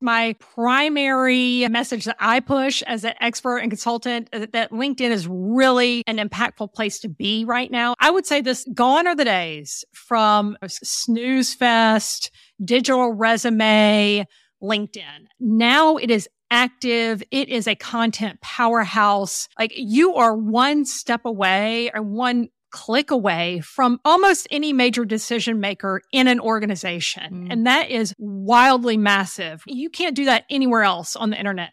my primary message that I push as an expert and consultant uh, that LinkedIn is really an impactful place to be right now. I would say this gone are the days from snooze fest, digital resume, LinkedIn. Now it is active. It is a content powerhouse. Like you are one step away or one click away from almost any major decision maker in an organization. Mm. And that is wildly massive. You can't do that anywhere else on the internet.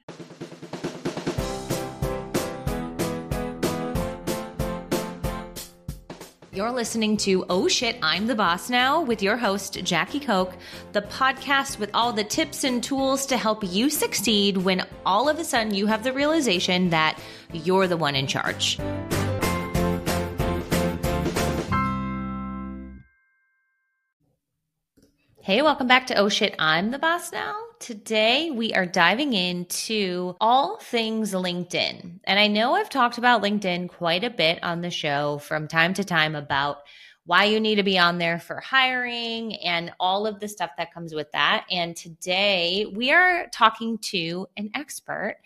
You're listening to Oh Shit, I'm the Boss Now with your host, Jackie Koch, the podcast with all the tips and tools to help you succeed when all of a sudden you have the realization that you're the one in charge. Hey, welcome back to Oh Shit, I'm the Boss Now. Today we are diving into all things LinkedIn. And I know I've talked about LinkedIn quite a bit on the show from time to time about why you need to be on there for hiring and all of the stuff that comes with that. And today we are talking to an expert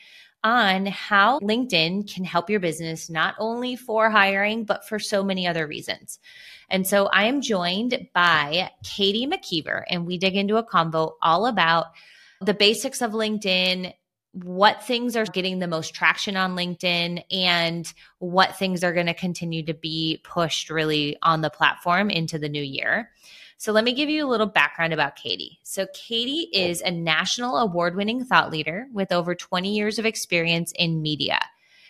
on how LinkedIn can help your business not only for hiring, but for so many other reasons. And so I am joined by Katie McKiever, and we dig into a convo all about the basics of LinkedIn, what things are getting the most traction on LinkedIn, and what things are going to continue to be pushed really on the platform into the new year. So let me give you a little background about Katie. So Katie is a national award-winning thought leader with over 20 years of experience in media.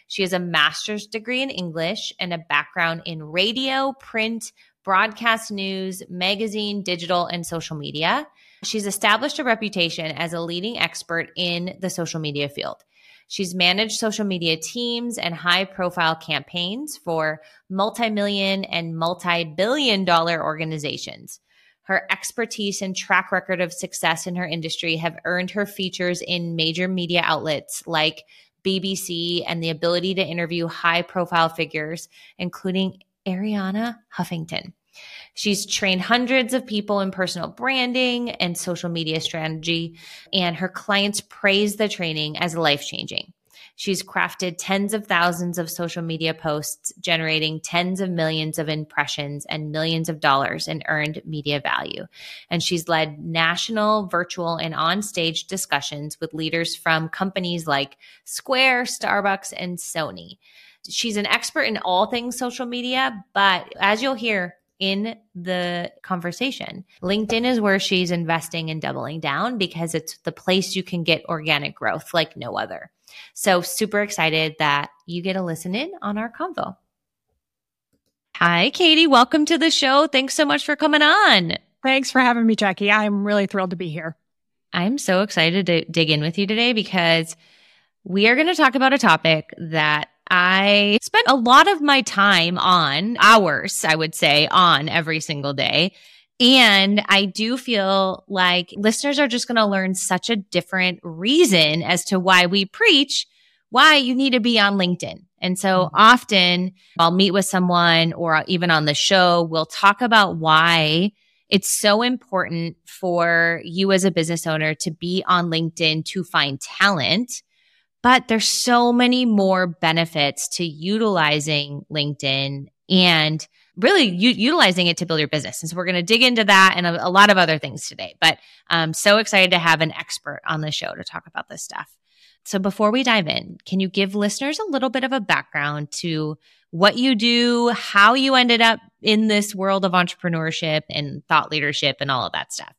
She has a master's degree in English and a background in radio, print, broadcast news, magazine, digital, and social media. She's established a reputation as a leading expert in the social media field. She's managed social media teams and high profile campaigns for multi million and multi billion dollar organizations. Her expertise and track record of success in her industry have earned her features in major media outlets like BBC and the ability to interview high profile figures, including Arianna Huffington. She's trained hundreds of people in personal branding and social media strategy, and her clients praise the training as life changing. She's crafted tens of thousands of social media posts, generating tens of millions of impressions and millions of dollars in earned media value. And she's led national, virtual, and on stage discussions with leaders from companies like Square, Starbucks, and Sony. She's an expert in all things social media, but as you'll hear in the conversation, LinkedIn is where she's investing and doubling down because it's the place you can get organic growth like no other. So, super excited that you get to listen in on our convo. Hi, Katie. Welcome to the show. Thanks so much for coming on. Thanks for having me, Jackie. I'm really thrilled to be here. I'm so excited to dig in with you today because we are going to talk about a topic that I spent a lot of my time on, hours, I would say, on every single day. And I do feel like listeners are just going to learn such a different reason as to why we preach why you need to be on LinkedIn. And so mm-hmm. often I'll meet with someone or even on the show, we'll talk about why it's so important for you as a business owner to be on LinkedIn to find talent but there's so many more benefits to utilizing LinkedIn and really u- utilizing it to build your business. And so we're going to dig into that and a, a, lot of other things today. But I'm so excited to have an expert on the show to talk about this stuff. So before we dive in, can you give listeners a little bit of a background to what you do, how you ended up in this world of entrepreneurship and thought leadership and all of that stuff?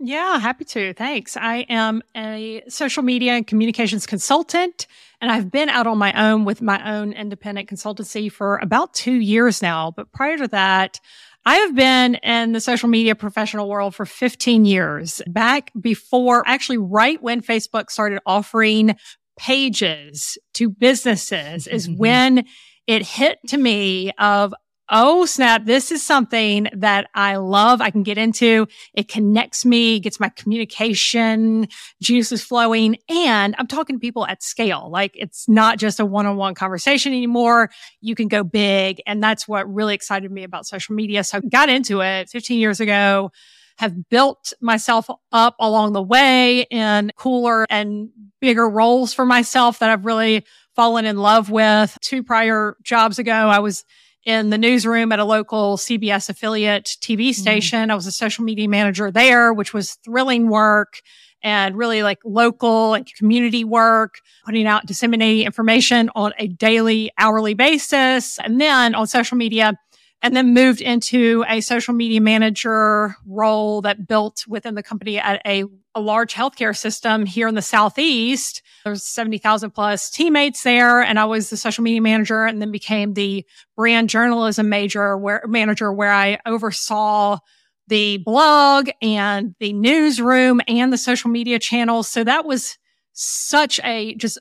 Yeah, happy to. Thanks. I am a social media and communications consultant, and I've been out on my own with my own independent consultancy for about two years now. But prior to that, I have been in the social media professional world for 15 years. Back before, actually, right when Facebook started offering pages to businesses is when it hit to me of oh snap, this is something that I love. I can get into. It connects me, gets my communication juices flowing. And I'm talking to people at scale. Like it's not just a one-on-one conversation anymore. You can go big. And that's what really excited me about social media. So I got into it 15 years ago have built myself up along the way in cooler and bigger roles for myself that I've really fallen in love with. Two prior jobs ago, I was in the newsroom at a local CBS affiliate TV mm-hmm. station. Mm. I was a social media manager there, which was thrilling work and really like local and community work, putting out disseminating information on a daily, hourly basis. And then on social media, and then moved into a social media manager role that built within the company at a, a large healthcare system here in the Southeast. There's 70,000 plus teammates there. And I was the social media manager and then became the brand journalism major where manager where I oversaw the blog and the newsroom and the social media channels. So that was such a just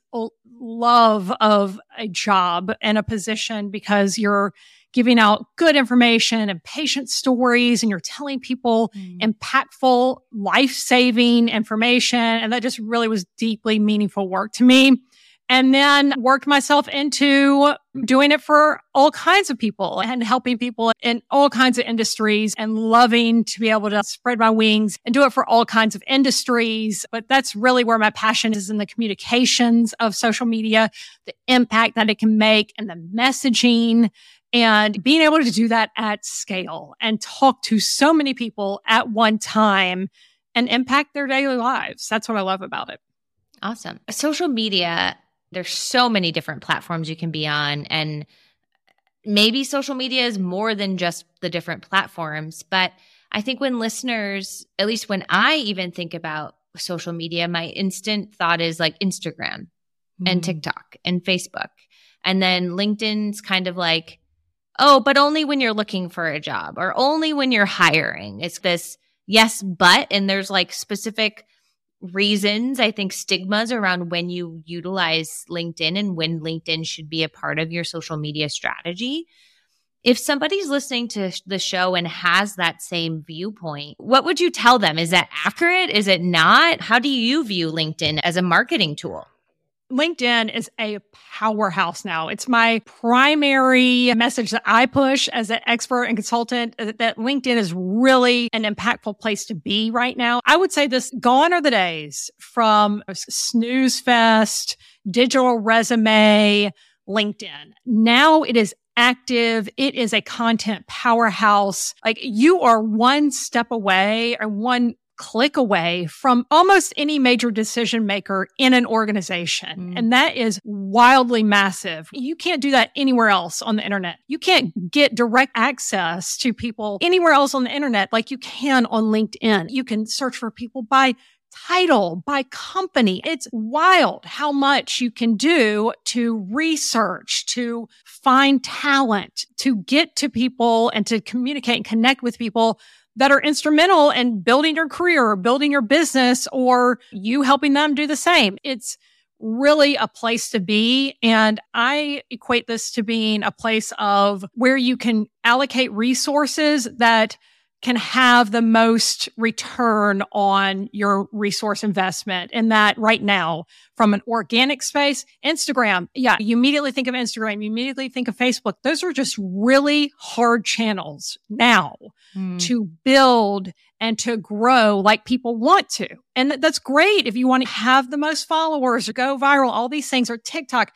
love of a job and a position because you're giving out good information and patient stories and you're telling people mm. impactful, life saving information. And that just really was deeply meaningful work to me and then worked myself into doing it for all kinds of people and helping people in all kinds of industries and loving to be able to spread my wings and do it for all kinds of industries. But that's really where my passion is in the communications of social media, the impact that it can make and the messaging and being able to do that at scale and talk to so many people at one time and impact their daily lives. That's what I love about it. Awesome. Social media there's so many different platforms you can be on and maybe social media is more than just the different platforms but i think when listeners at least when i even think about social media my instant thought is like instagram mm. and tiktok and facebook and then linkedin's kind of like oh but only when you're looking for a job or only when you're hiring it's this yes but and there's like specific reasons, I think stigmas around when you utilize LinkedIn and when LinkedIn should be a part of your social media strategy. If somebody's listening to the show and has that same viewpoint, what would you tell them? Is that accurate? Is it not? How do you view LinkedIn as a marketing tool? LinkedIn is a powerhouse now. It's my primary message that I push as an expert and consultant uh, that LinkedIn is really an impactful place to be right now. I would say this gone are the days from snooze fest, digital resume, LinkedIn. Now it is active. It is a content powerhouse. Like you are one step away or one click away from almost any major decision maker in an organization. Mm. And that is wildly massive. You can't do that anywhere else on the internet. You can't get direct access to people anywhere else on the internet like you can on LinkedIn. You can search for people by title, by company. It's wild how much you can do to research, to find talent, to get to people and to communicate and connect with people that are instrumental in building your career or building your business or you helping them do the same. It's really a place to be. And I equate this to being a place of where you can allocate resources that can have the most return on your resource investment. And that right now, from an organic space, Instagram, yeah, you immediately think of Instagram, you immediately think of Facebook. Those are just really hard channels now mm. to build and to grow like people want to. And that's great if you want to have the most followers or go viral, all these things or TikTok.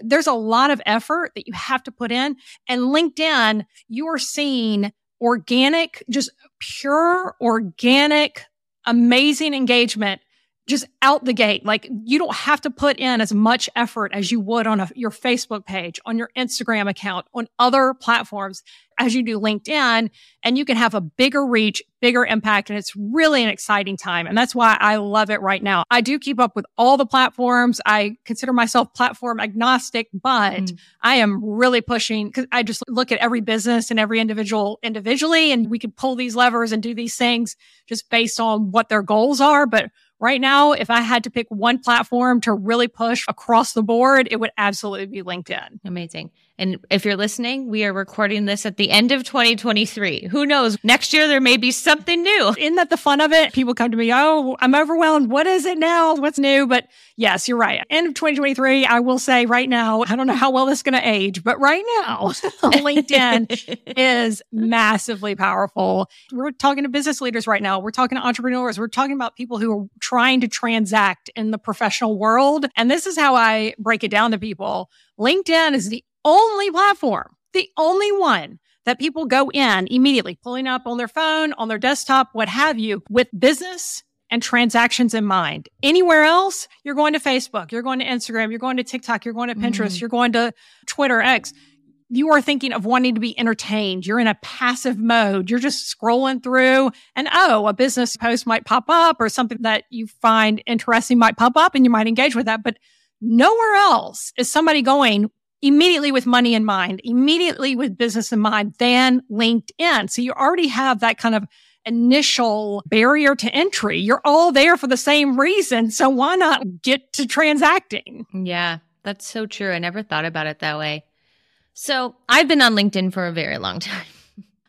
There's a lot of effort that you have to put in. And LinkedIn, you are seeing organic, just pure organic, amazing engagement just out the gate. Like you don't have to put in as much effort as you would on a, your Facebook page, on your Instagram account, on other platforms as you do LinkedIn. And you can have a bigger reach, bigger impact. And it's really an exciting time. And that's why I love it right now. I do keep up with all the platforms. I consider myself platform agnostic, but mm. I am really pushing because I just look at every business and every individual individually. And we can pull these levers and do these things just based on what their goals are. But right now, if I had to pick one platform to really push across the board, it would absolutely be LinkedIn. Amazing. And if you're listening, we are recording this at the end of 2023. Who knows? Next year, there may be something new. Isn't that the fun of it? People come to me, Oh, I'm overwhelmed. What is it now? What's new? But yes, you're right. End of 2023, I will say right now, I don't know how well this is going to age, but right now, LinkedIn is massively powerful. We're talking to business leaders right now. We're talking to entrepreneurs. We're talking about people who are trying to transact in the professional world. And this is how I break it down to people. LinkedIn is the only platform, the only one that people go in immediately, pulling up on their phone, on their desktop, what have you, with business and transactions in mind. Anywhere else, you're going to Facebook, you're going to Instagram, you're going to TikTok, you're going to Pinterest, mm. you're going to Twitter, X. You are thinking of wanting to be entertained. You're in a passive mode. You're just scrolling through and oh, a business post might pop up or something that you find interesting might pop up and you might engage with that. But nowhere else is somebody going, immediately with money in mind, immediately with business in mind than LinkedIn. So you already have that kind of initial barrier to entry. You're all there for the same reason. So why not get to transacting? Yeah, that's so true. I never thought about it that way. So I've been on LinkedIn for a very long time.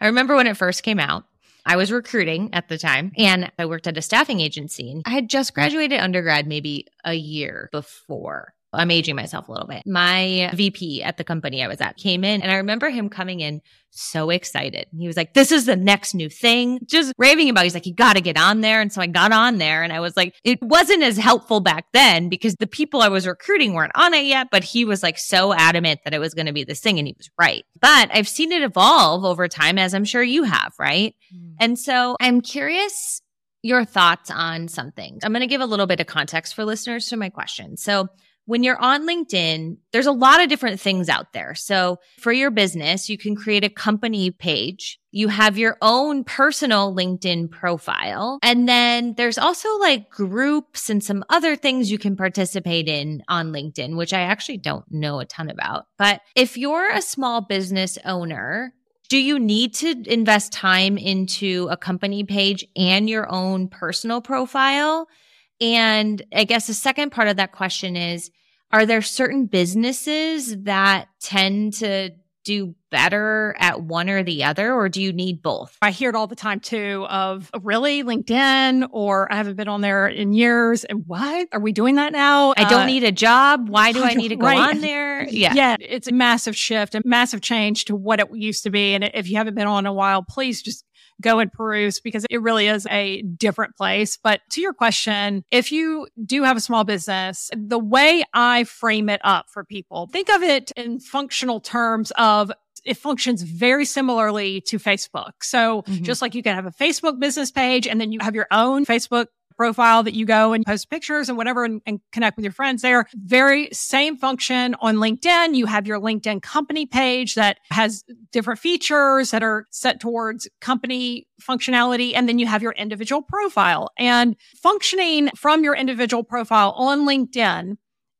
I remember when it first came out. I was recruiting at the time and I worked at a staffing agency. I had just graduated undergrad maybe a year before. I'm aging myself a little bit. My VP at the company I was at came in and I remember him coming in so excited. He was like, this is the next new thing, just raving about. It. He's like, you got to get on there. And so I got on there and I was like, it wasn't as helpful back then because the people I was recruiting weren't on it yet, but he was like so adamant that it was going to be this thing and he was right. But I've seen it evolve over time, as I'm sure you have, right? Mm. And so I'm curious your thoughts on something. I'm going to give a little bit of context for listeners to my question. So when you're on LinkedIn, there's a lot of different things out there. So for your business, you can create a company page. You have your own personal LinkedIn profile. And then there's also like groups and some other things you can participate in on LinkedIn, which I actually don't know a ton about. But if you're a small business owner, do you need to invest time into a company page and your own personal profile? And I guess the second part of that question is, are there certain businesses that tend to do better at one or the other, or do you need both? I hear it all the time too of really LinkedIn, or I haven't been on there in years. And what are we doing that now? I don't uh, need a job. Why do I need to go right. on there? Yeah. Yeah. It's a massive shift, a massive change to what it used to be. And if you haven't been on in a while, please just go and peruse because it really is a different place. But to your question, if you do have a small business, the way I frame it up for people, think of it in functional terms of it functions very similarly to Facebook. So mm-hmm. just like you can have a Facebook business page and then you have your own Facebook profile that you go and post pictures and whatever and, and, connect with your friends there. Very same function on LinkedIn. You have your LinkedIn company page that has different features that are set towards company functionality. And then you have your individual profile and functioning from your individual profile on LinkedIn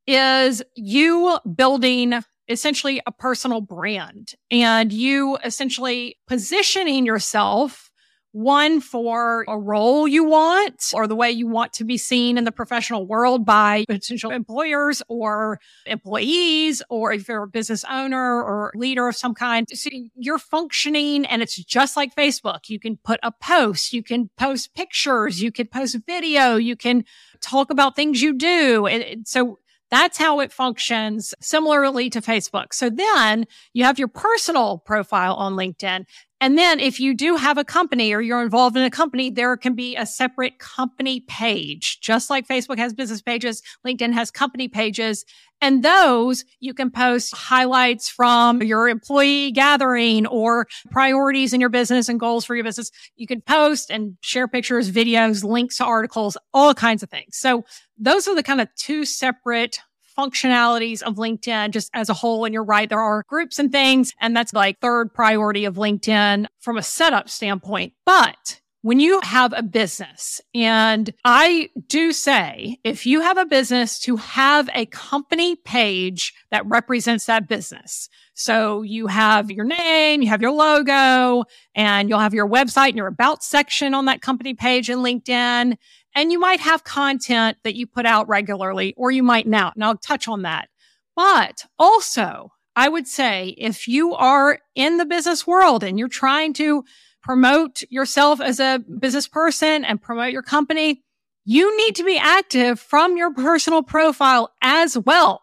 is you building essentially a personal brand and you essentially positioning yourself one for a role you want or the way you want to be seen in the professional world by potential employers or employees, or if you're a business owner or leader of some kind. So you're functioning and it's just like Facebook. You can put a post, you can post pictures, you can post video, you can talk about things you do. And so that's how it functions similarly to Facebook. So then you have your personal profile on LinkedIn. And then if you do have a company or you're involved in a company, there can be a separate company page. Just like Facebook has business pages, LinkedIn has company pages. And those you can post highlights from your employee gathering or priorities in your business and goals for your business. You can post and share pictures, videos, links to articles, all kinds of things. So those are the kind of two separate functionalities of LinkedIn just as a whole. And you're right. There are groups and things. And that's like third priority of LinkedIn from a setup standpoint. But when you have a business, and I do say, if you have a business to have a company page that represents that business. So you have your name, you have your logo, and you'll have your website and your about section on that company page in LinkedIn. And you might have content that you put out regularly, or you might not. And I'll touch on that. But also, I would say if you are in the business world and you're trying to promote yourself as a business person and promote your company, you need to be active from your personal profile as well.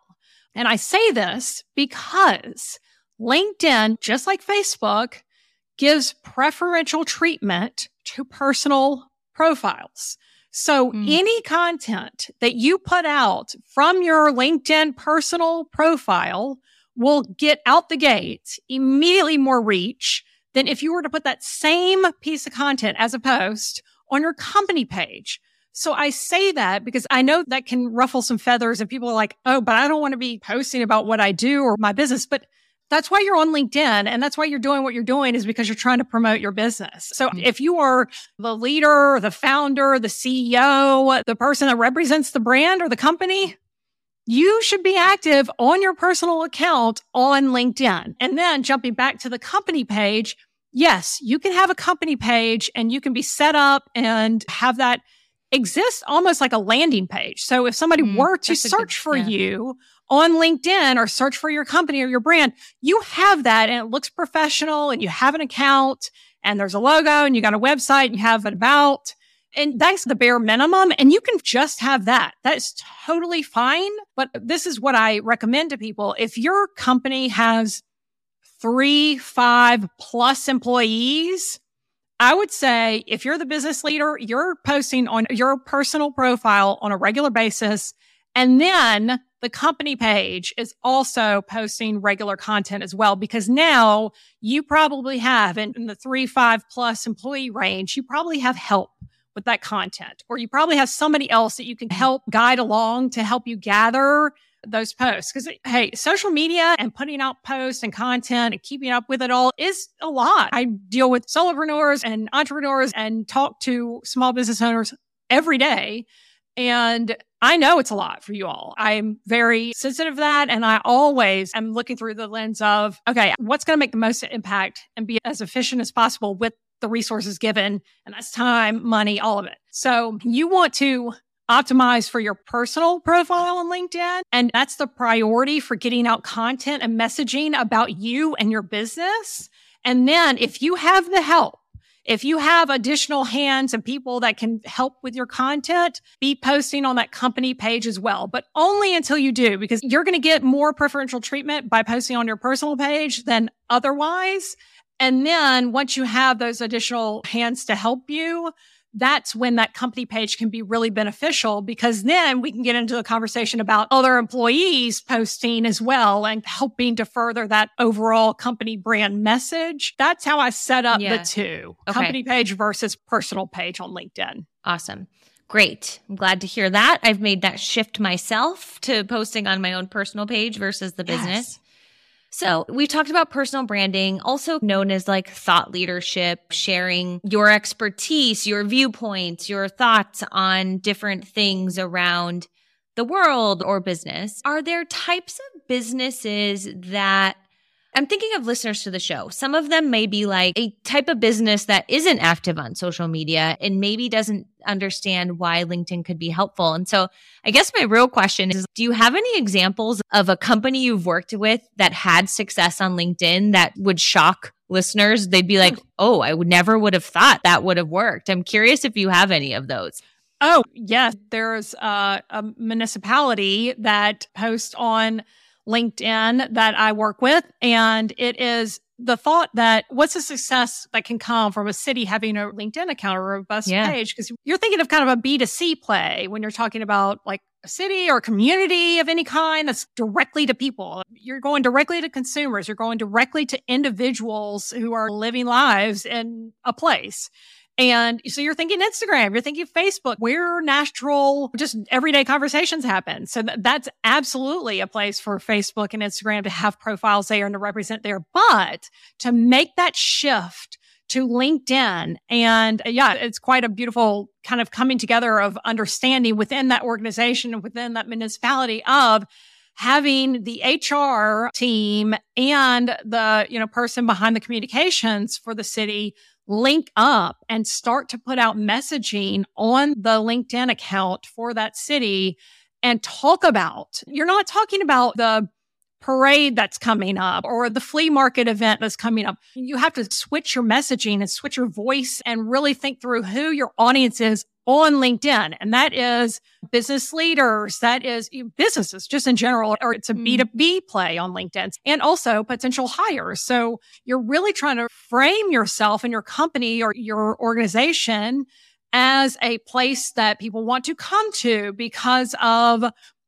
And I say this because LinkedIn, just like Facebook, gives preferential treatment to personal profiles. So mm. any content that you put out from your LinkedIn personal profile will get out the gate immediately more reach than if you were to put that same piece of content as a post on your company page. So I say that because I know that can ruffle some feathers and people are like, Oh, but I don't want to be posting about what I do or my business. But that's why you're on LinkedIn and that's why you're doing what you're doing is because you're trying to promote your business. So mm-hmm. if you are the leader, the founder, the CEO, the person that represents the brand or the company, you should be active on your personal account on LinkedIn. And then jumping back to the company page, yes, you can have a company page and you can be set up and have that exist almost like a landing page. So if somebody mm, were to search good, for yeah. you on LinkedIn or search for your company or your brand, you have that and it looks professional and you have an account and there's a logo and you got a website and you have an about. And that's the bare minimum. And you can just have that. That's totally fine. But this is what I recommend to people. If your company has three, five plus employees, I would say if you're the business leader, you're posting on your personal profile on a regular basis. And then the company page is also posting regular content as well, because now you probably have in, in the three, five plus employee range, you probably have help with that content, or you probably have somebody else that you can mm-hmm. help guide along to help you gather those posts. Cause hey, social media and putting out posts and content and keeping up with it all is a lot. I deal with solopreneurs and entrepreneurs and talk to small business owners every day. And I know it's a lot for you all. I'm very sensitive to that. And I always am looking through the lens of, okay, what's going to make the most impact and be as efficient as possible with the resources given? And that's time, money, all of it. So you want to optimize for your personal profile on LinkedIn. And that's the priority for getting out content and messaging about you and your business. And then if you have the help, if you have additional hands and people that can help with your content, be posting on that company page as well, but only until you do, because you're going to get more preferential treatment by posting on your personal page than otherwise. And then once you have those additional hands to help you, that's when that company page can be really beneficial because then we can get into a conversation about other employees posting as well and helping to further that overall company brand message. That's how I set up yeah. the two okay. company page versus personal page on LinkedIn. Awesome. Great. I'm glad to hear that. I've made that shift myself to posting on my own personal page versus the business. Yes. So we've talked about personal branding, also known as like thought leadership, sharing your expertise, your viewpoints, your thoughts on different things around the world or business. Are there types of businesses that I'm thinking of listeners to the show. Some of them may be like a type of business that isn't active on social media and maybe doesn't understand why LinkedIn could be helpful. And so I guess my real question is do you have any examples of a company you've worked with that had success on LinkedIn that would shock listeners? They'd be like, oh, I would never would have thought that would have worked. I'm curious if you have any of those. Oh, yes. There's uh, a municipality that posts on LinkedIn that I work with. And it is the thought that what's the success that can come from a city having a LinkedIn account or a robust yeah. page? Because you're thinking of kind of a B2C play when you're talking about like a city or a community of any kind that's directly to people. You're going directly to consumers. You're going directly to individuals who are living lives in a place. And so you're thinking Instagram, you're thinking Facebook, where natural, just everyday conversations happen. So th- that's absolutely a place for Facebook and Instagram to have profiles there and to represent there. But to make that shift to LinkedIn, and uh, yeah, it's quite a beautiful kind of coming together of understanding within that organization and within that municipality of having the HR team and the, you know, person behind the communications for the city link up and start to put out messaging on the LinkedIn account for that city and talk about. You're not talking about the parade that's coming up or the flea market event that's coming up. You have to switch your messaging and switch your voice and really think through who your audience is on LinkedIn. And that is business leaders. That is businesses just in general, or it's a B2B mm. play on LinkedIn and also potential hires. So you're really trying to frame yourself and your company or your organization as a place that people want to come to because of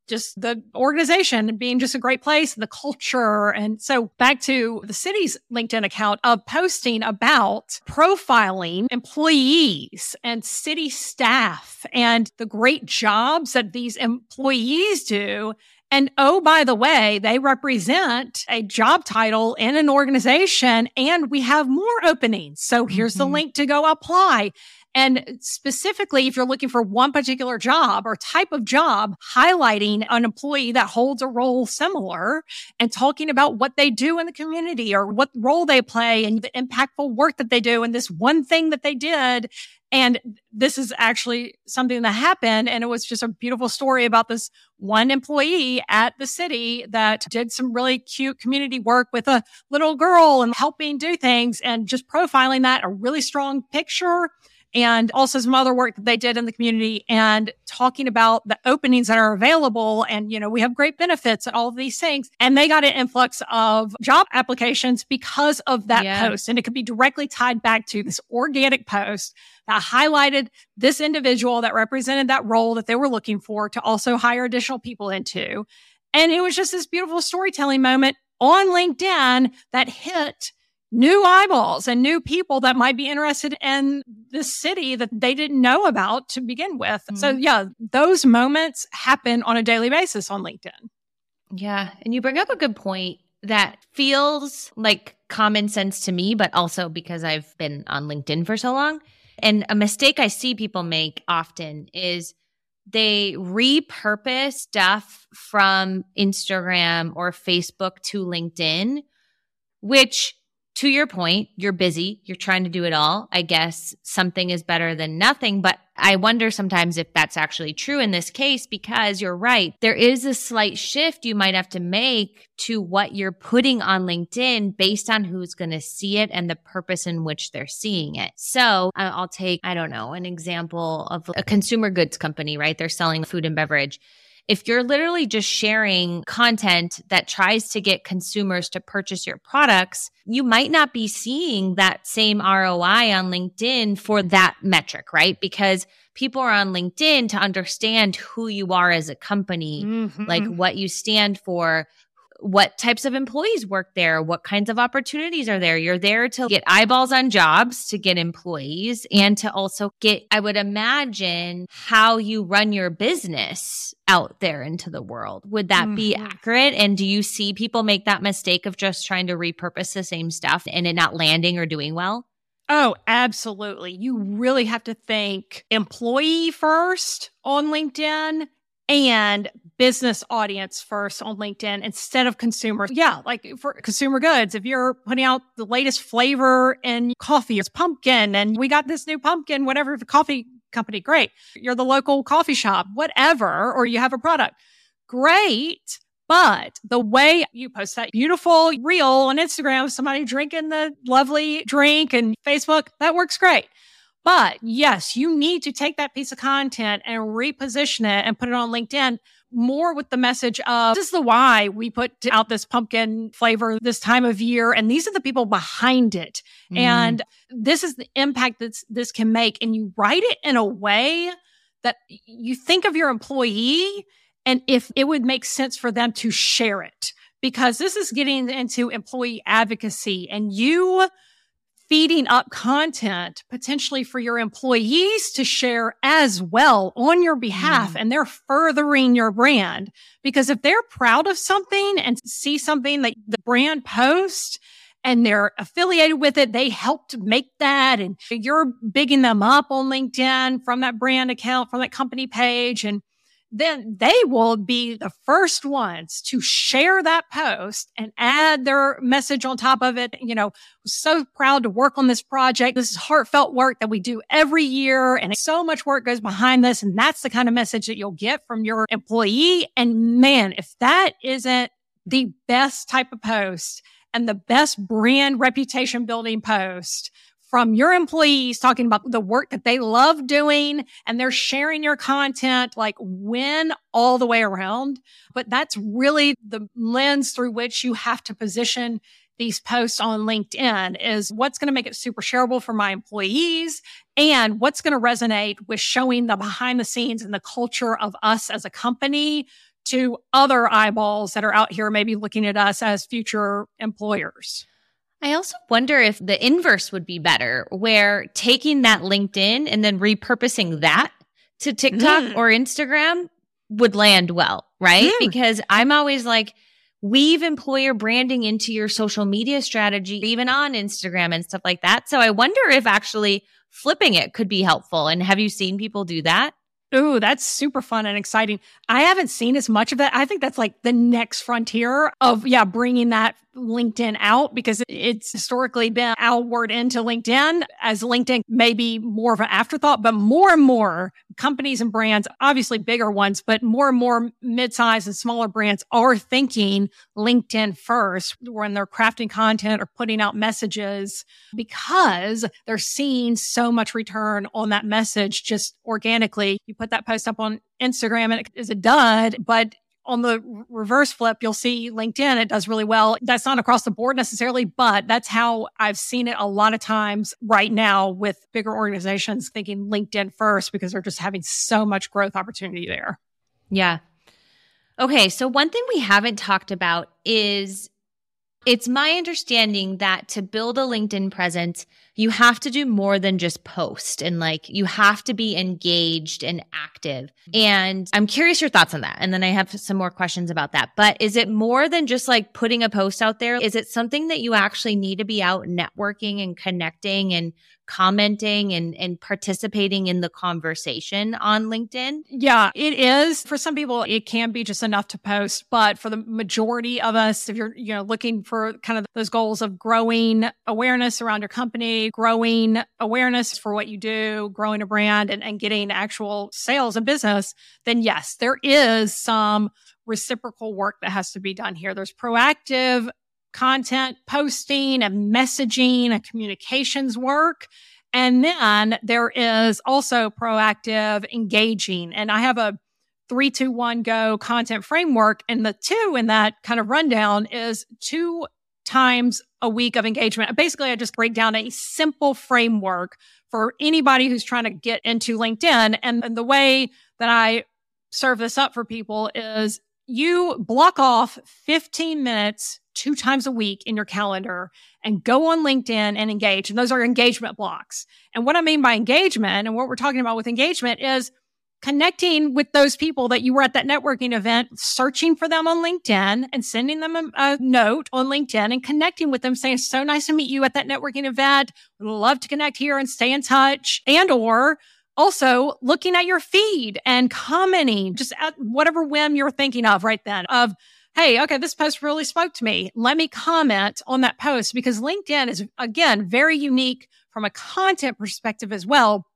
just the organization being just a great place, the culture. And so back to the city's LinkedIn account of posting about profiling employees and city staff and the great jobs that these employees do. And oh, by the way, they represent a job title in an organization and we have more openings. So here's mm-hmm. the link to go apply. And specifically, if you're looking for one particular job or type of job, highlighting an employee that holds a role similar and talking about what they do in the community or what role they play and the impactful work that they do and this one thing that they did. And this is actually something that happened. And it was just a beautiful story about this one employee at the city that did some really cute community work with a little girl and helping do things and just profiling that a really strong picture and also some other work that they did in the community and talking about the openings that are available. And, you know, we have great benefits and all of these things. And they got an influx of job applications because of that yeah. post. And it could be directly tied back to this organic post that highlighted this individual that represented that role that they were looking for to also hire additional people into. And it was just this beautiful storytelling moment on LinkedIn that hit new eyeballs and new people that might be interested in this city that they didn't know about to begin with. Mm-hmm. So yeah, those moments happen on a daily basis on LinkedIn. Yeah. And you bring up a good point that feels like common sense to me, but also because I've been on LinkedIn for so long. And a mistake I see people make often is they repurpose stuff from Instagram or Facebook to LinkedIn, which to your point, you're busy, you're trying to do it all. I guess something is better than nothing, but I wonder sometimes if that's actually true in this case because you're right. There is a slight shift you might have to make to what you're putting on LinkedIn based on who's going to see it and the purpose in which they're seeing it. So I'll take, I don't know, an example of a consumer goods company, right? They're selling food and beverage if you're literally just sharing content that tries to get consumers to purchase your products, you might not be seeing that same ROI on LinkedIn for that metric, right? Because people are on LinkedIn to understand who you are as a company, mm-hmm. like what you stand for, what types of employees work there, what kinds of opportunities are there. You're there to get eyeballs on jobs, to get employees, and to also get, I would imagine, how you run your business out there into the world. Would that mm-hmm. be accurate? And do you see people make that mistake of just trying to repurpose the same stuff and it not landing or doing well? Oh, absolutely. You really have to think employee first on LinkedIn and business audience first on LinkedIn instead of consumers. Yeah, like for consumer goods, if you're putting out the latest flavor in coffee, it's pumpkin, and we got this new pumpkin, whatever the coffee company, great. You're the local coffee shop, whatever, or you have a product, great. But the way you post that beautiful reel on Instagram, somebody drinking the lovely drink and Facebook, that works great. But yes, you need to take that piece of content and reposition it and put it on LinkedIn more with the message of this is the why we put out this pumpkin flavor this time of year. And these are the people behind it. Mm. And this is the impact that this can make. And you write it in a way that you think of your employee and if it would make sense for them to share it because this is getting into employee advocacy and you feeding up content potentially for your employees to share as well on your behalf. Mm. And they're furthering your brand because if they're proud of something and see something that the brand posts and they're affiliated with it, they helped make that. And you're bigging them up on LinkedIn from that brand account, from that company page. And then they will be the first ones to share that post and add their message on top of it. You know, so proud to work on this project. This is heartfelt work that we do every year and so much work goes behind this. And that's the kind of message that you'll get from your employee. And man, if that isn't the best type of post and the best brand reputation building post, from your employees talking about the work that they love doing and they're sharing your content, like win all the way around. But that's really the lens through which you have to position these posts on LinkedIn is what's going to make it super shareable for my employees and what's going to resonate with showing the behind the scenes and the culture of us as a company to other eyeballs that are out here, maybe looking at us as future employers. I also wonder if the inverse would be better, where taking that LinkedIn and then repurposing that to TikTok mm. or Instagram would land well, right? Mm. Because I'm always like, weave employer branding into your social media strategy, even on Instagram and stuff like that. So I wonder if actually flipping it could be helpful. And have you seen people do that? Ooh, that's super fun and exciting. I haven't seen as much of that. I think that's like the next frontier of, yeah, bringing that LinkedIn out because it's historically been outward into LinkedIn as LinkedIn may be more of an afterthought, but more and more companies and brands, obviously bigger ones, but more and more mid-sized and smaller brands are thinking LinkedIn first when they're crafting content or putting out messages because they're seeing so much return on that message just organically. You put that post up on Instagram and it is a dud, but on the reverse flip, you'll see LinkedIn. It does really well. That's not across the board necessarily, but that's how I've seen it a lot of times right now with bigger organizations thinking LinkedIn first because they're just having so much growth opportunity there. Yeah. Okay. So one thing we haven't talked about is it's my understanding that to build a LinkedIn presence, you have to do more than just post and like you have to be engaged and active. Mm-hmm. And I'm curious your thoughts on that. And then I have some more questions about that. But is it more than just like putting a post out there? Is it something that you actually need to be out networking and connecting and commenting and, and participating in the conversation on LinkedIn? Yeah, it is. For some people, it can be just enough to post. But for the majority of us, if you're, you know, looking for kind of those goals of growing awareness around your company, growing awareness for what you do, growing a brand and, and getting actual sales and business, then yes, there is some reciprocal work that has to be done here. There's proactive content posting and messaging and communications work. And then there is also proactive engaging. And I have a three, two, one go content framework. And the two in that kind of rundown is two times a week of engagement. Basically, I just break down a simple framework for anybody who's trying to get into LinkedIn. And, and the way that I serve this up for people is you block off 15 minutes two times a week in your calendar and go on LinkedIn and engage. And those are engagement blocks. And what I mean by engagement and what we're talking about with engagement is connecting with those people that you were at that networking event, searching for them on LinkedIn and sending them a, a, note on LinkedIn and connecting with them saying, so nice to meet you at that networking event. Would love to connect here and stay in touch and or also looking at your feed and commenting just at whatever whim you're thinking of right then of, Hey, okay, this post really spoke to me. Let me comment on that post because LinkedIn is again very unique from a content perspective as well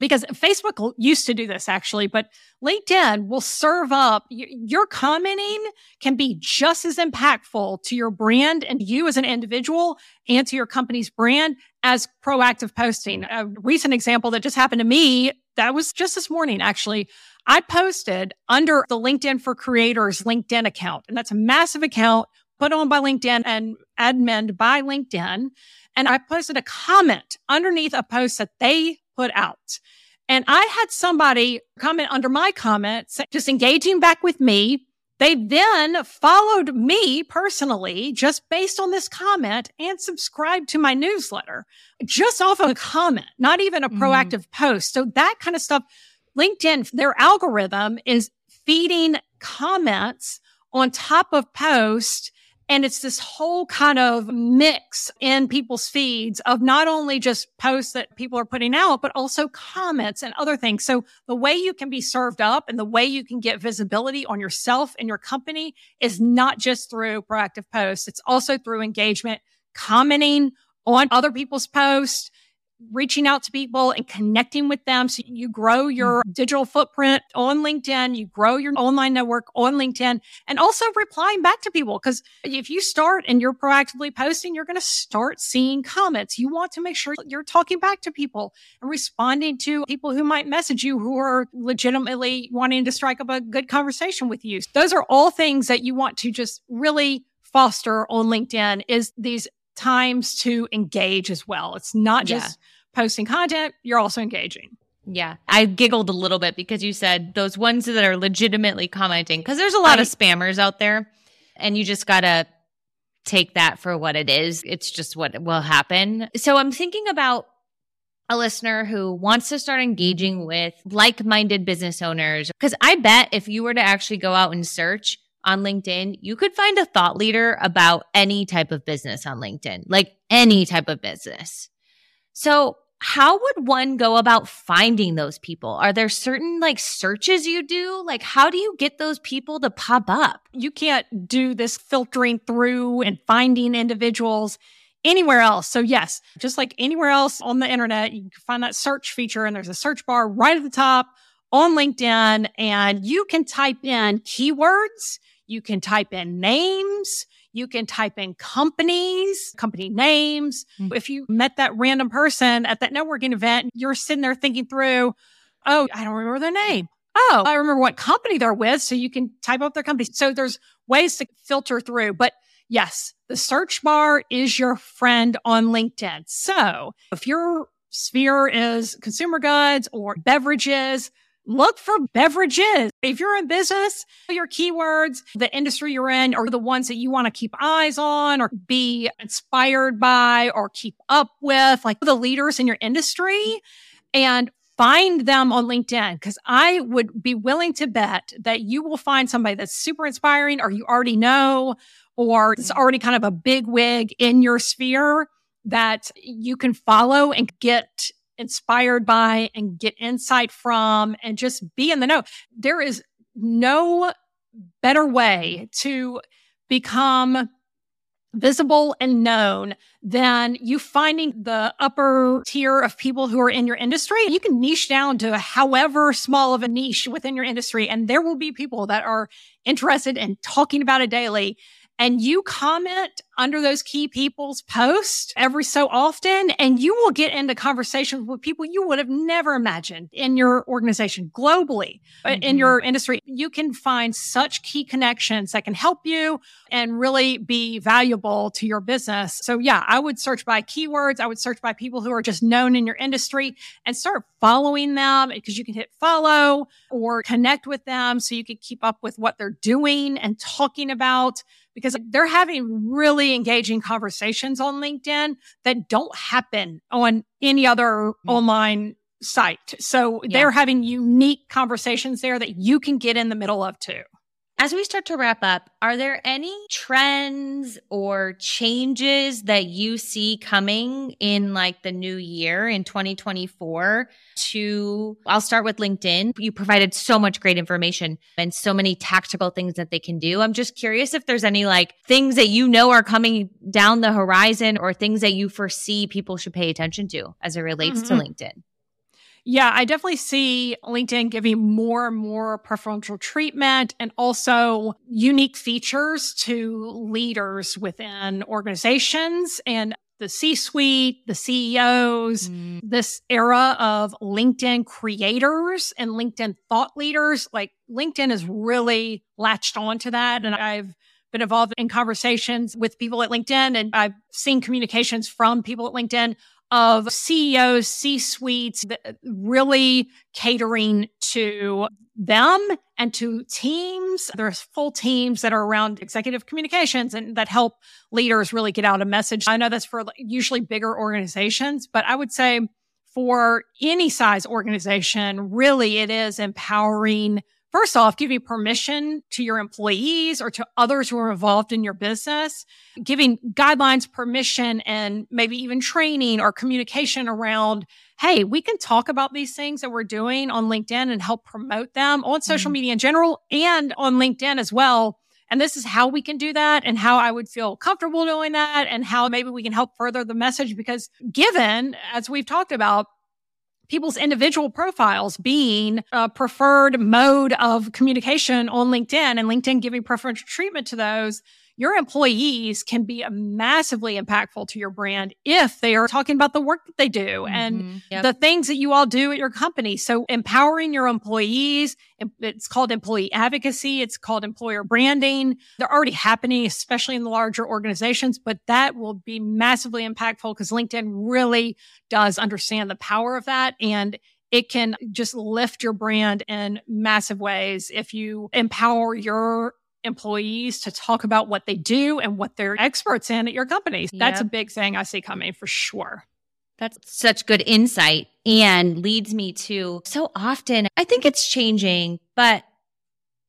because Facebook used to do this actually, but LinkedIn will serve up your commenting can be just as impactful to your brand and you as an individual and to your company's brand as proactive posting. A recent example that just happened to me that was just this morning actually. I posted under the LinkedIn for Creators LinkedIn account, and that's a massive account put on by LinkedIn and admin by LinkedIn. And I posted a comment underneath a post that they put out. And I had somebody comment under my comment, just engaging back with me. They then followed me personally just based on this comment and subscribed to my newsletter just off of a comment, not even a mm. proactive mm. post. So that kind of stuff, LinkedIn, their algorithm is feeding comments on top of posts And it's this whole kind of mix in people's feeds of not only just posts that people are putting out, but also comments and other things. So the way you can be served up and the way you can get visibility on yourself and your company is not just through proactive posts. It's also through engagement, commenting on other people's posts, reaching out to people and connecting with them. So you grow your mm-hmm. digital footprint on LinkedIn, you grow your online network on LinkedIn, and also replying back to people. Because if you start and you're proactively posting, you're going to start seeing comments. You want to make sure you're talking back to people and responding to people who might message you who are legitimately wanting to strike up a good conversation with you. Those are all things that you want to just really foster on LinkedIn is these times to engage as well. It's not just yeah. posting content, you're also engaging. Yeah. I giggled a little bit because you said those ones that are legitimately commenting, because there's a lot I, of spammers out there, and you just got to take that for what it is. It's just what will happen. So I'm thinking about a listener who wants to start engaging with like minded business owners. Because I bet if you were to actually go out and search, on LinkedIn, you could find a thought leader about any type of business on LinkedIn, like any type of business. So, how would one go about finding those people? Are there certain like searches you do? Like, how do you get those people to pop up? You can't do this filtering through and finding individuals anywhere else. So, yes, just like anywhere else on the internet, you can find that search feature and there's a search bar right at the top on LinkedIn and you can type in keywords you can type in names. You can type in companies, company names. Mm-hmm. If you met that random person at that networking event, you're sitting there thinking through, oh, I don't remember their name. Oh, I remember what company they're with. So you can type up their company. So there's ways to filter through. But yes, the search bar is your friend on LinkedIn. So if your sphere is consumer goods or beverages, look for beverages. If you're in business, your keywords, the industry you're in are the ones that you want to keep eyes on or be inspired by or keep up with, like the leaders in your industry and find them on LinkedIn. Cause I would be willing to bet that you will find somebody that's super inspiring or you already know, or it's mm. already kind of a big wig in your sphere that you can follow and get inspired by and get insight from and just be in the know. There is no better way to become visible and known than you finding the upper tier of people who are in your industry. You can niche down to however small of a niche within your industry, and there will be people that are interested in talking about it daily and you comment under those key people's posts every so often, and you will get into conversations with people you would have never imagined in your organization globally, uh, mm-hmm. in your industry. You can find such key connections that can help you and really be valuable to your business. So yeah, I would search by keywords. I would search by people who are just known in your industry and start following them because you can hit follow or connect with them so you can keep up with what they're doing and talking about because they're having really engaging conversations on LinkedIn that don't happen on any other mm-hmm. online site. So yeah. they're having unique conversations there that you can get in the middle of too. As we start to wrap up, are there any trends or changes that you see coming in like the new year in 2024 to I'll start with LinkedIn. You provided so much great information and so many tactical things that they can do. I'm just curious if there's any like things that you know are coming down the horizon or things that you foresee people should pay attention to as it relates mm-hmm. to LinkedIn. Yeah, I definitely see LinkedIn giving more and more preferential treatment and also unique features to leaders within organizations and the C suite, the CEOs, mm. this era of LinkedIn creators and LinkedIn thought leaders. Like LinkedIn has really latched onto that. And I've been involved in conversations with people at LinkedIn and I've seen communications from people at LinkedIn of CEOs, C suites, really catering to them and to teams. There's full teams that are around executive communications and that help leaders really get out a message. I know that's for usually bigger organizations, but I would say for any size organization, really it is empowering first off, giving permission to your employees or to others who are involved in your business, giving guidelines, permission, and maybe even training or communication around, hey, we can talk about these things that we're doing on LinkedIn and help promote them on social mm-hmm. media in general and on LinkedIn as well. And this is how we can do that and how I would feel comfortable doing that and how maybe we can help further the message because given, as we've talked about, people's individual profiles being a preferred mode of communication on LinkedIn and LinkedIn giving preferential treatment to those your employees can be massively impactful to your brand if they are talking about the work that they do mm-hmm. and yep. the things that you all do at your company. So empowering your employees, it's called employee advocacy. It's called employer branding. They're already happening, especially in the larger organizations, but that will be massively impactful because LinkedIn really does understand the power of that. And it can just lift your brand in massive ways if you empower your employees to talk about what they do and what they're experts in at your company. That's a big thing I see coming for sure. That's such good insight and leads me to so often, I think it's changing, but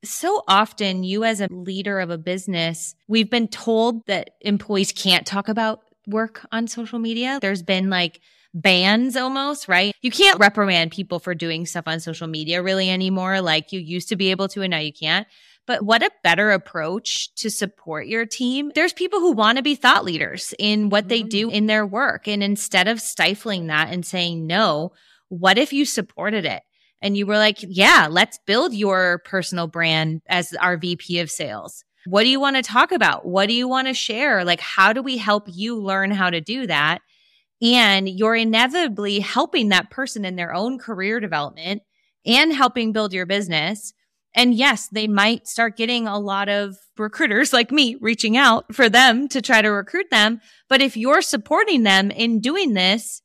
so often you as a leader of a business, we've been told that employees can't talk about work on social media. There's been like bans almost, right? You can't reprimand people for doing stuff on social media really anymore like you used to be able to and now you can't. But what a better approach to support your team. There's people who want to be thought leaders in what they do mm-hmm. in their work. And instead of stifling that and saying no, what if you supported it? And you were like, yeah, let's build your personal brand as our VP of sales. What do you want to talk about? What do you want to share? Like, how do we help you learn how to do that? And you're inevitably helping that person in their own career development and helping build your business and yes, they might start getting a lot of recruiters like me reaching out for them to try to recruit them. But if you're supporting them in doing this,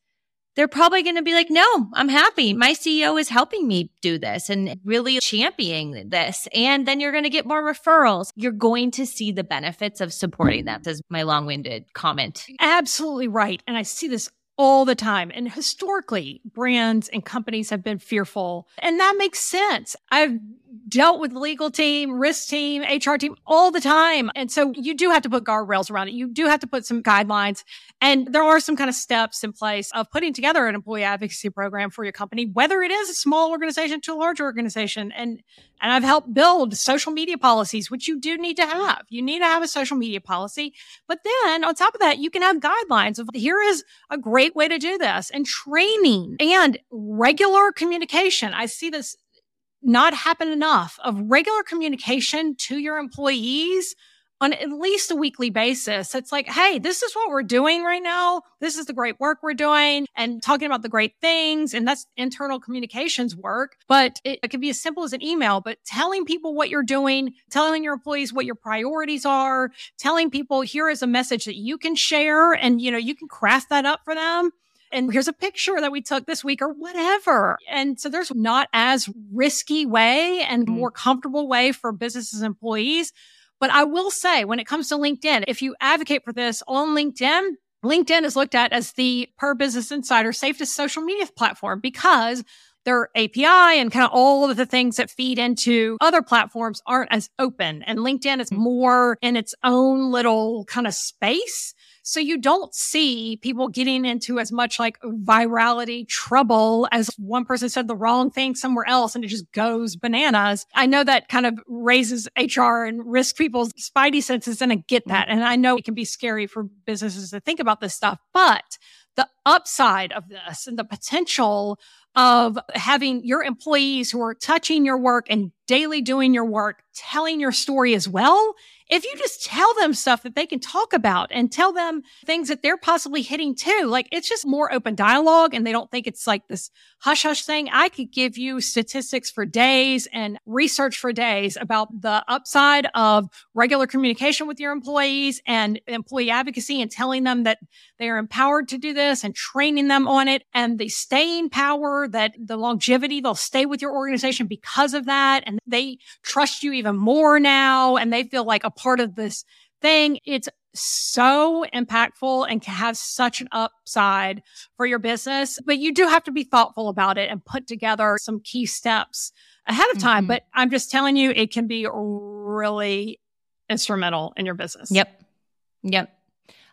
they're probably going to be like, no, I'm happy. My CEO is helping me do this and really championing this. And then you're going to get more referrals. You're going to see the benefits of supporting them, says my long winded comment. Absolutely right. And I see this all the time. And historically, brands and companies have been fearful. And that makes sense. I've dealt with legal team, risk team, HR team all the time. And so you do have to put guardrails around it. You do have to put some guidelines. And there are some kind of steps in place of putting together an employee advocacy program for your company, whether it is a small organization to a large organization. And, and I've helped build social media policies, which you do need to have. You need to have a social media policy. But then on top of that, you can have guidelines of here is a great way to do this and training and regular communication. I see this not happen enough of regular communication to your employees on at least a weekly basis. It's like, hey, this is what we're doing right now. This is the great work we're doing and talking about the great things. And that's internal communications work. But it, it could be as simple as an email, but telling people what you're doing, telling your employees what your priorities are, telling people here is a message that you can share and, you know, you can craft that up for them and here's a picture that we took this week or whatever. And so there's not as risky way and mm. more comfortable way for businesses and employees. But I will say when it comes to LinkedIn, if you advocate for this on LinkedIn, LinkedIn is looked at as the per business insider safest social media platform because their API and kind of all of the things that feed into other platforms aren't as open. And LinkedIn is mm. more in its own little kind of space. So you don't see people getting into as much like virality trouble as one person said the wrong thing somewhere else and it just goes bananas. I know that kind of raises HR and risk people's spidey senses and I get that. And I know it can be scary for businesses to think about this stuff, but the upside of this and the potential of having your employees who are touching your work and daily doing your work, telling your story as well if you just tell them stuff that they can talk about and tell them things that they're possibly hitting too, like it's just more open dialogue and they don't think it's like this hush hush thing. I could give you statistics for days and research for days about the upside of regular communication with your employees and employee advocacy and telling them that they are empowered to do this and training them on it and the staying power that the longevity they'll stay with your organization because of that. And they trust you even more now and they feel like a part of this thing. It's so impactful and can have such an upside for your business, but you do have to be thoughtful about it and put together some key steps ahead of time. Mm-hmm. But I'm just telling you, it can be really instrumental in your business. Yep. Yep.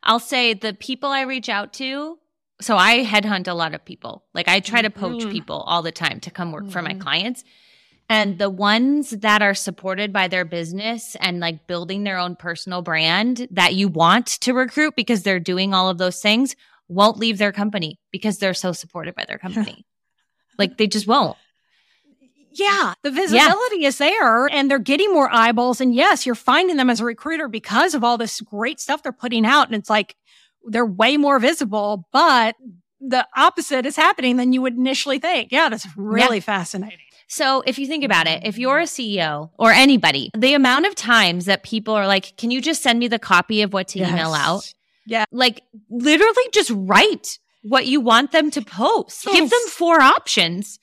I'll say the people I reach out to. So I headhunt a lot of people. Like I try to poach mm-hmm. people all the time to come work mm-hmm. for my mm-hmm. clients. And the ones that are supported by their business and like building their own personal brand that you want to recruit because they're doing all of those things won't leave their company because they're so supported by their company. like they just won't. Yeah, the visibility yeah. is there and they're getting more eyeballs. And yes, you're finding them as a recruiter because of all this great stuff they're putting out. And it's like they're way more visible, but the opposite is happening than you would initially think. Yeah, that's really yeah. fascinating. So if you think about it, if you're a CEO or anybody, the amount of times that people are like, can you just send me the copy of what to yes. email out? Yeah. Like literally just write what you want them to post. Yes. Give them four options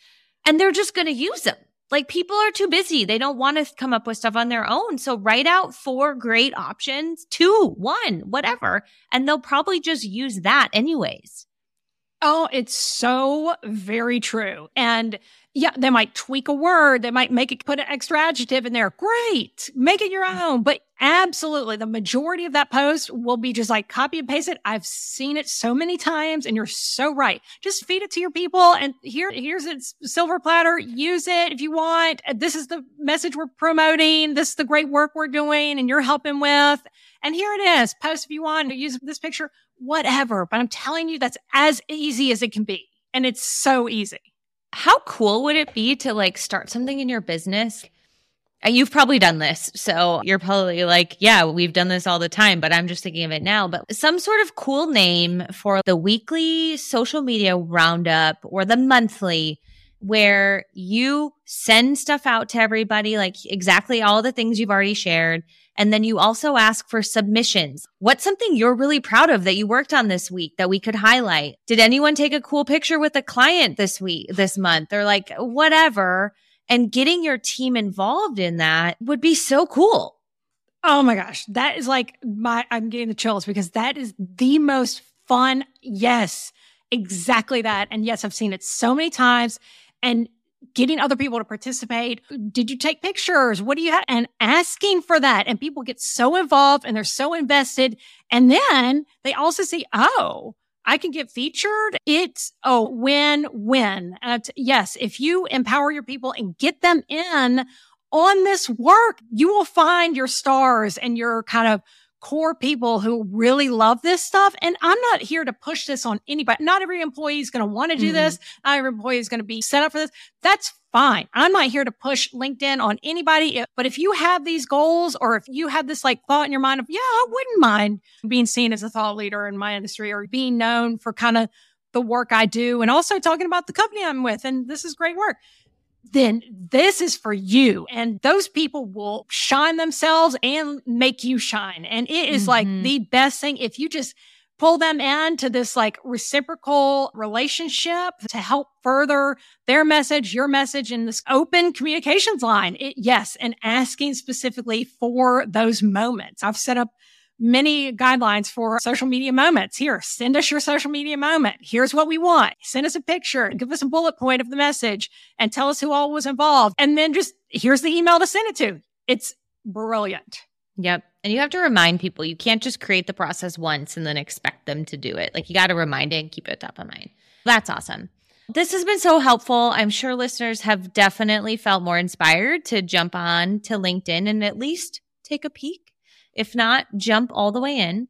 and they're just going to use them. Like people are too busy. They don't want to come up with stuff on their own. So write out four great options, two, one, whatever, and they'll probably just use that anyways. Oh, it's so very true. And yeah, they might tweak a word. They might make it put an extra adjective in there. Great. Make it your mm. own. But absolutely, the majority of that post will be just like copy and paste it. I've seen it so many times and you're so right. Just feed it to your people and here, here's its silver platter. Use it if you want. Uh, this is the message we're promoting. This is the great work we're doing and you're helping with. And here it is. Post if you want to use this picture, whatever. But I'm telling you, that's as easy as it can be. And it's so easy. How cool would it be to like start something in your business? Uh, you've probably done this. So you're probably like, yeah, we've done this all the time, but I'm just thinking of it now. But some sort of cool name for the weekly social media roundup or the monthly where you send stuff out to everybody, like exactly all the things you've already shared. And then you also ask for submissions. What's something you're really proud of that you worked on this week that we could highlight? Did anyone take a cool picture with a client this week, this month, or like whatever? And getting your team involved in that would be so cool. Oh my gosh. That is like my, I'm getting the chills because that is the most fun. Yes, exactly that. And yes, I've seen it so many times. And getting other people to participate. Did you take pictures? What do you have? And asking for that. And people get so involved and they're so invested. And then they also see, oh, I can get featured. It's a win win. yes, if you empower your people and get them in on this work, you will find your stars and your kind of core people who really love this stuff. And I'm not here to push this on anybody. Not every employee is going to want to do mm-hmm. this. Not every employee is going to be set up for this. That's fine. I'm not here to push LinkedIn on anybody. But if you have these goals or if you have this like thought in your mind of, yeah, I wouldn't mind being seen as a thought leader in my industry or being known for kind of the work I do and also talking about the company I'm with. And this is great work then this is for you. And those people will shine themselves and make you shine. And it is mm-hmm. like the best thing if you just pull them into this like reciprocal relationship to help further their message, your message in this open communications line. It, yes. And asking specifically for those moments. I've set up many guidelines for social media moments. Here, send us your social media moment. Here's what we want. Send us a picture, give us a bullet point of the message and tell us who all was involved. And then just here's the email to send it to. It's brilliant. Yep. And you have to remind people you can't just create the process once and then expect them to do it. Like you got to remind it and keep it top of mind. That's awesome. This has been so helpful. I'm sure listeners have definitely felt more inspired to jump on to LinkedIn and at least take a peek if not, jump all the way in.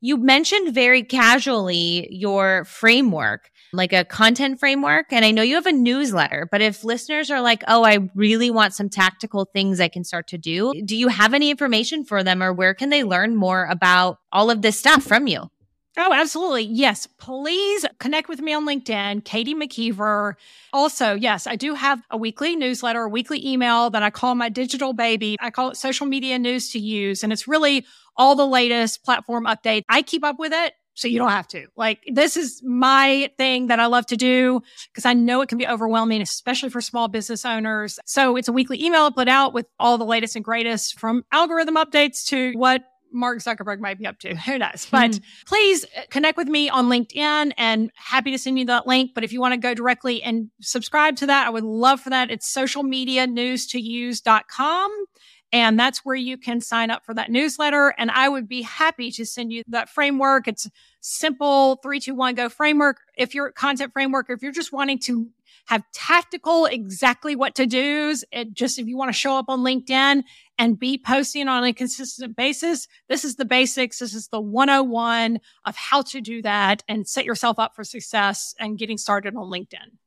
You mentioned very casually your framework, like a content framework. And I know you have a newsletter, but if listeners are like, oh, I really want some tactical things I can start to do, do you have any information for them or where can they learn more about all of this stuff from you? Oh, absolutely. Yes. Please connect with me on LinkedIn, Katie McKiever. Also, yes, I do have a weekly newsletter, a weekly email that I call my digital baby. I call it social media news to use. And it's really all the latest platform updates. I keep up with it. So you don't have to. Like, this is my thing that I love to do because I know it can be overwhelming, especially for small business owners. So it's a weekly email I put out with all the latest and greatest from algorithm updates to what Mark Zuckerberg might be up to. Who knows? But mm. please connect with me on LinkedIn and happy to send you that link. But if you want to go directly and subscribe to that, I would love for that. It's socialmedianewstouse.com. And that's where you can sign up for that newsletter. And I would be happy to send you that framework. It's simple three, two, one, go framework. If you're content framework, or if you're just wanting to have tactical, exactly what to do's, it just, if you want to show up on LinkedIn and be posting on a consistent basis, this is the basics. This is the 101 of how to do that and set yourself up for success and getting started on LinkedIn.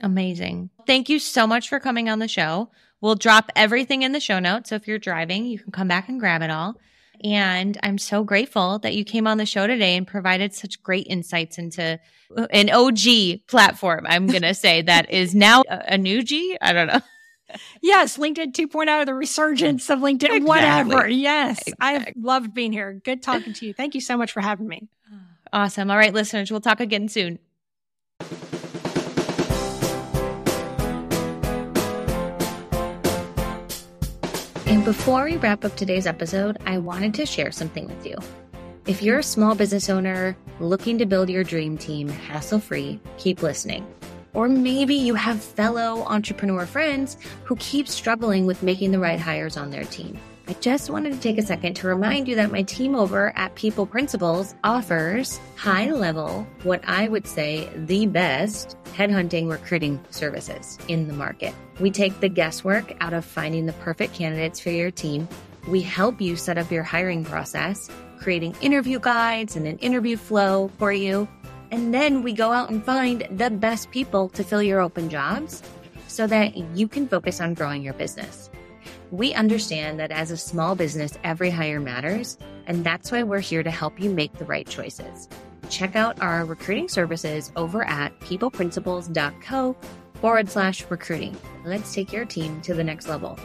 Amazing. Thank you so much for coming on the show. We'll drop everything in the show notes. So if you're driving, you can come back and grab it all. And I'm so grateful that you came on the show today and provided such great insights into uh, an OG platform. I'm going to say that is now a, new G. I don't know. yes, LinkedIn 2.0, the resurgence of LinkedIn, exactly. whatever. Yes, exactly. I've loved being here. Good talking to you. Thank you so much for having me. Awesome. All right, listeners, we'll talk again soon. Before we wrap up today's episode, I wanted to share something with you. If you're a small business owner looking to build your dream team hassle free, keep listening. Or maybe you have fellow entrepreneur friends who keep struggling with making the right hires on their team. I just wanted to take a second to remind you that my team over at People Principles offers high level, what I would say the best headhunting recruiting services in the market. We take the guesswork out of finding the perfect candidates for your team. We help you set up your hiring process, creating interview guides and an interview flow for you. And then we go out and find the best people to fill your open jobs so that you can focus on growing your business. We understand that as a small business, every hire matters, and that's why we're here to help you make the right choices. Check out our recruiting services over at peopleprinciples.co forward slash recruiting. Let's take your team to the next level.